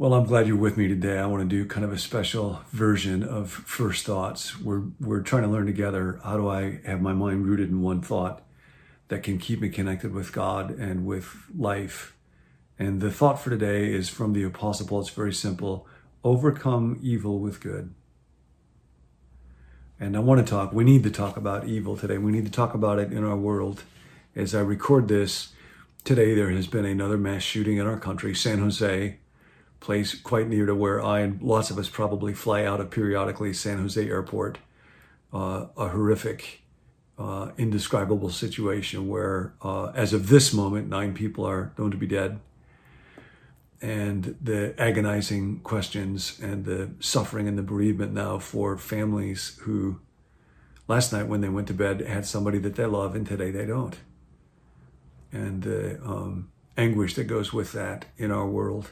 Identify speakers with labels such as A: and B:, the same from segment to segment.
A: Well, I'm glad you're with me today. I want to do kind of a special version of First Thoughts. We're, we're trying to learn together how do I have my mind rooted in one thought that can keep me connected with God and with life. And the thought for today is from the Apostle Paul. It's very simple overcome evil with good. And I want to talk, we need to talk about evil today. We need to talk about it in our world. As I record this, today there has been another mass shooting in our country, San Jose place quite near to where I and lots of us probably fly out of periodically, San Jose Airport. Uh, a horrific, uh, indescribable situation where, uh, as of this moment, nine people are known to be dead. And the agonizing questions and the suffering and the bereavement now for families who, last night when they went to bed, had somebody that they love, and today they don't. And the um, anguish that goes with that in our world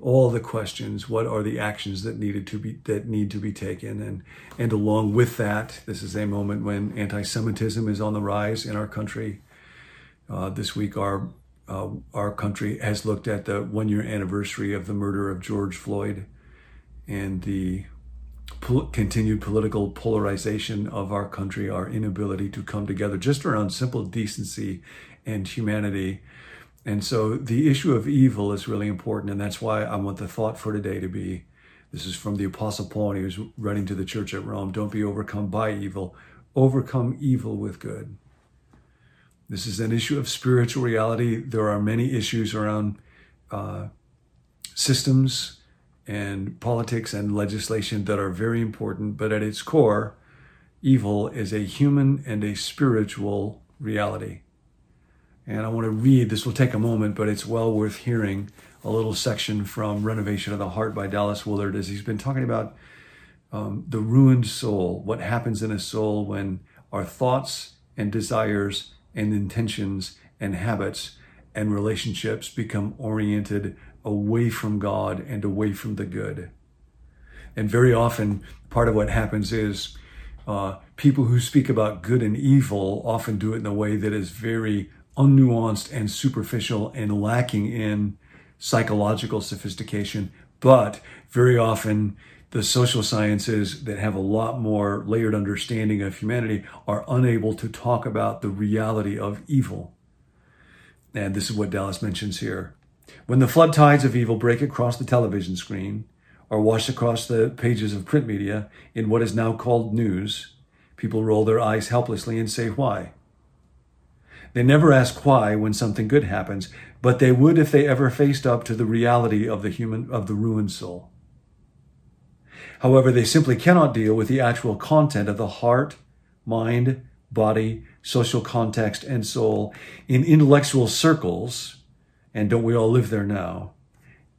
A: all the questions what are the actions that needed to be that need to be taken? And and along with that this is a moment when anti-semitism is on the rise in our country. Uh, this week our uh, our country has looked at the one year anniversary of the murder of george floyd and the pol- continued political polarization of our country our inability to come together just around simple decency and humanity and so the issue of evil is really important. And that's why I want the thought for today to be this is from the Apostle Paul, and he was writing to the church at Rome don't be overcome by evil, overcome evil with good. This is an issue of spiritual reality. There are many issues around uh, systems and politics and legislation that are very important, but at its core, evil is a human and a spiritual reality. And I want to read, this will take a moment, but it's well worth hearing a little section from Renovation of the Heart by Dallas Willard as he's been talking about um, the ruined soul, what happens in a soul when our thoughts and desires and intentions and habits and relationships become oriented away from God and away from the good. And very often, part of what happens is uh, people who speak about good and evil often do it in a way that is very unnuanced and superficial and lacking in psychological sophistication. But very often, the social sciences that have a lot more layered understanding of humanity are unable to talk about the reality of evil. And this is what Dallas mentions here. When the flood tides of evil break across the television screen or wash across the pages of print media in what is now called news, people roll their eyes helplessly and say, Why? They never ask why when something good happens, but they would if they ever faced up to the reality of the human of the ruined soul. However, they simply cannot deal with the actual content of the heart, mind, body, social context, and soul in intellectual circles, and don't we all live there now?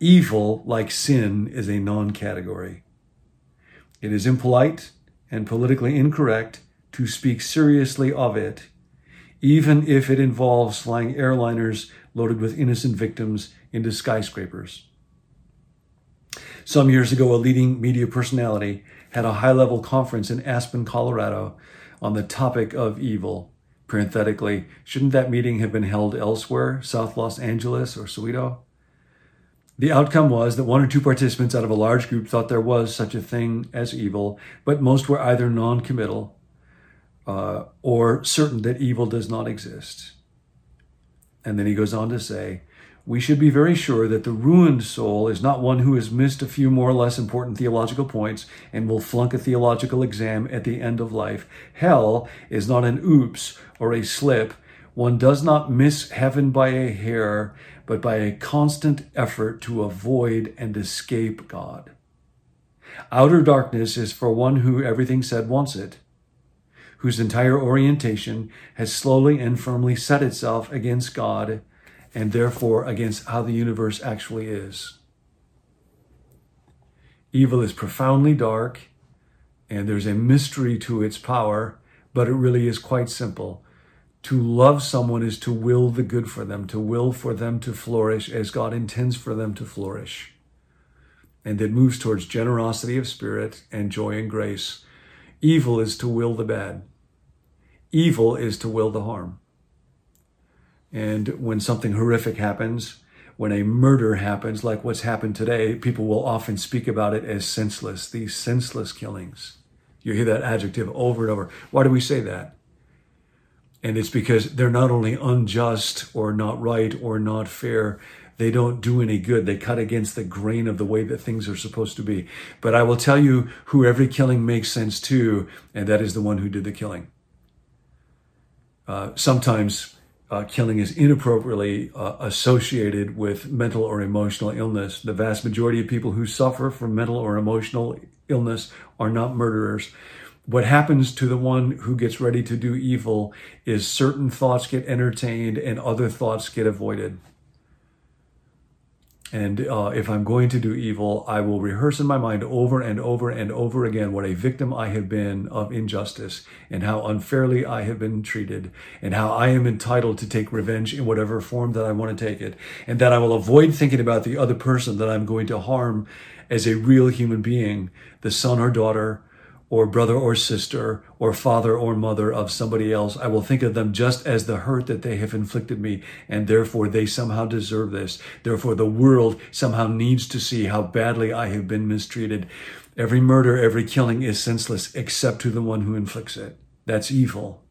A: Evil, like sin, is a non category. It is impolite and politically incorrect to speak seriously of it even if it involves flying airliners loaded with innocent victims into skyscrapers. Some years ago, a leading media personality had a high level conference in Aspen, Colorado on the topic of evil. Parenthetically, shouldn't that meeting have been held elsewhere, South Los Angeles or Soweto? The outcome was that one or two participants out of a large group thought there was such a thing as evil, but most were either non committal uh, or certain that evil does not exist. And then he goes on to say, we should be very sure that the ruined soul is not one who has missed a few more or less important theological points and will flunk a theological exam at the end of life. Hell is not an oops or a slip. One does not miss heaven by a hair, but by a constant effort to avoid and escape God. Outer darkness is for one who everything said wants it whose entire orientation has slowly and firmly set itself against God and therefore against how the universe actually is. Evil is profoundly dark and there's a mystery to its power, but it really is quite simple. To love someone is to will the good for them, to will for them to flourish as God intends for them to flourish. And it moves towards generosity of spirit and joy and grace. Evil is to will the bad. Evil is to will the harm. And when something horrific happens, when a murder happens, like what's happened today, people will often speak about it as senseless, these senseless killings. You hear that adjective over and over. Why do we say that? And it's because they're not only unjust or not right or not fair, they don't do any good. They cut against the grain of the way that things are supposed to be. But I will tell you who every killing makes sense to, and that is the one who did the killing. Uh, sometimes uh, killing is inappropriately uh, associated with mental or emotional illness. The vast majority of people who suffer from mental or emotional illness are not murderers what happens to the one who gets ready to do evil is certain thoughts get entertained and other thoughts get avoided. And uh, if I'm going to do evil, I will rehearse in my mind over and over and over again what a victim I have been of injustice and how unfairly I have been treated and how I am entitled to take revenge in whatever form that I want to take it. And that I will avoid thinking about the other person that I'm going to harm as a real human being, the son or daughter or brother or sister or father or mother of somebody else. I will think of them just as the hurt that they have inflicted me, and therefore they somehow deserve this. Therefore, the world somehow needs to see how badly I have been mistreated. Every murder, every killing is senseless except to the one who inflicts it. That's evil.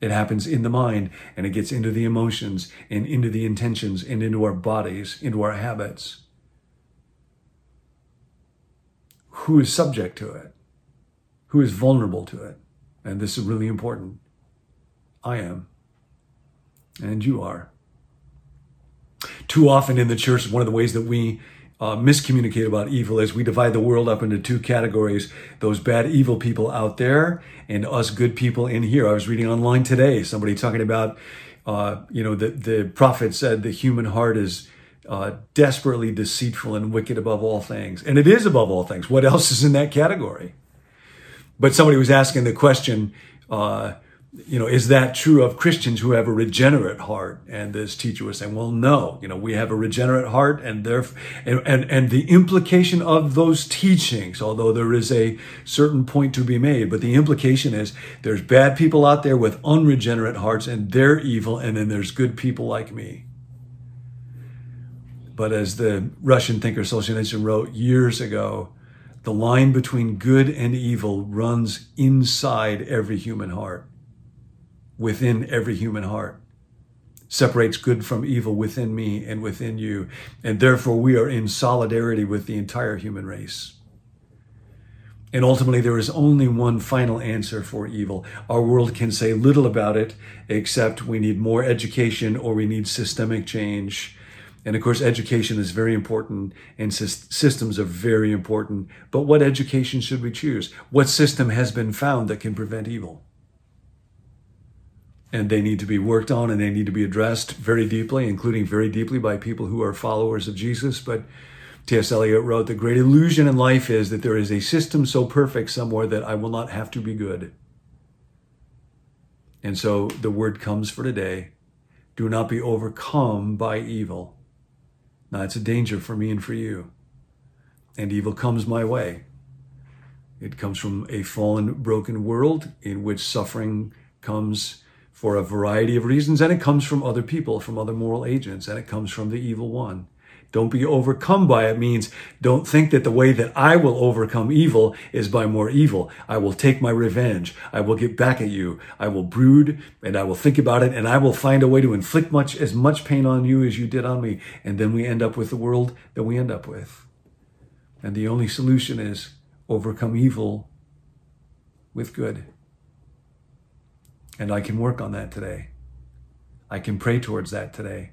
A: It happens in the mind and it gets into the emotions and into the intentions and into our bodies, into our habits. Who is subject to it? Who is vulnerable to it. And this is really important. I am. And you are. Too often in the church, one of the ways that we uh, miscommunicate about evil is we divide the world up into two categories those bad, evil people out there and us good people in here. I was reading online today somebody talking about, uh, you know, the, the prophet said the human heart is uh, desperately deceitful and wicked above all things. And it is above all things. What else is in that category? But somebody was asking the question, uh, you know, is that true of Christians who have a regenerate heart? And this teacher was saying, well, no, you know, we have a regenerate heart and there, and, and, and the implication of those teachings, although there is a certain point to be made, but the implication is there's bad people out there with unregenerate hearts and they're evil. And then there's good people like me. But as the Russian thinker Solzhenitsyn wrote years ago, the line between good and evil runs inside every human heart, within every human heart. Separates good from evil within me and within you. And therefore, we are in solidarity with the entire human race. And ultimately, there is only one final answer for evil. Our world can say little about it, except we need more education or we need systemic change and of course, education is very important and systems are very important. But what education should we choose? What system has been found that can prevent evil? And they need to be worked on and they need to be addressed very deeply, including very deeply by people who are followers of Jesus. But T.S. Eliot wrote, The great illusion in life is that there is a system so perfect somewhere that I will not have to be good. And so the word comes for today do not be overcome by evil now, it's a danger for me and for you. And evil comes my way. It comes from a fallen, broken world in which suffering comes for a variety of reasons, and it comes from other people, from other moral agents, and it comes from the evil one. Don't be overcome by it means don't think that the way that I will overcome evil is by more evil. I will take my revenge. I will get back at you. I will brood and I will think about it and I will find a way to inflict much as much pain on you as you did on me. And then we end up with the world that we end up with. And the only solution is overcome evil with good. And I can work on that today. I can pray towards that today.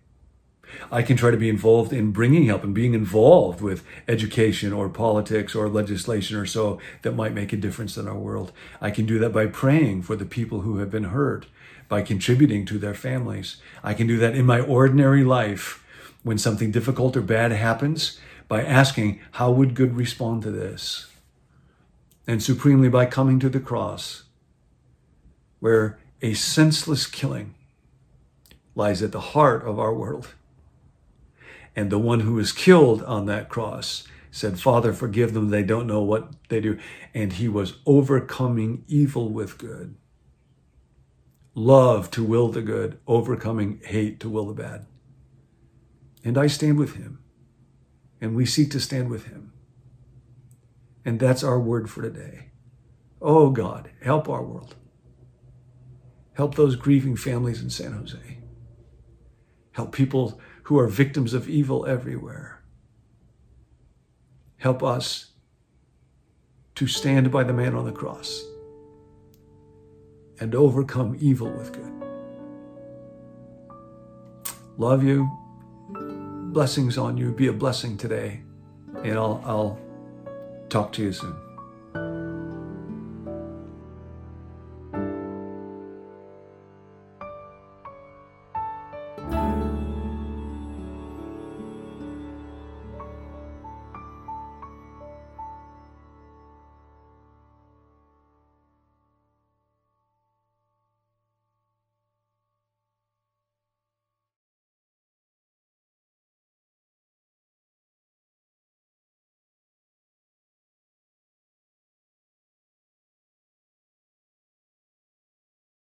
A: I can try to be involved in bringing help and being involved with education or politics or legislation or so that might make a difference in our world. I can do that by praying for the people who have been hurt, by contributing to their families. I can do that in my ordinary life when something difficult or bad happens by asking, how would good respond to this? And supremely by coming to the cross, where a senseless killing lies at the heart of our world and the one who was killed on that cross said, Father, forgive them. They don't know what they do. And he was overcoming evil with good. Love to will the good, overcoming hate to will the bad. And I stand with him. And we seek to stand with him. And that's our word for today. Oh God, help our world. Help those grieving families in San Jose. Help people who are victims of evil everywhere. Help us to stand by the man on the cross and overcome evil with good. Love you. Blessings on you. Be a blessing today. And I'll, I'll talk to you soon.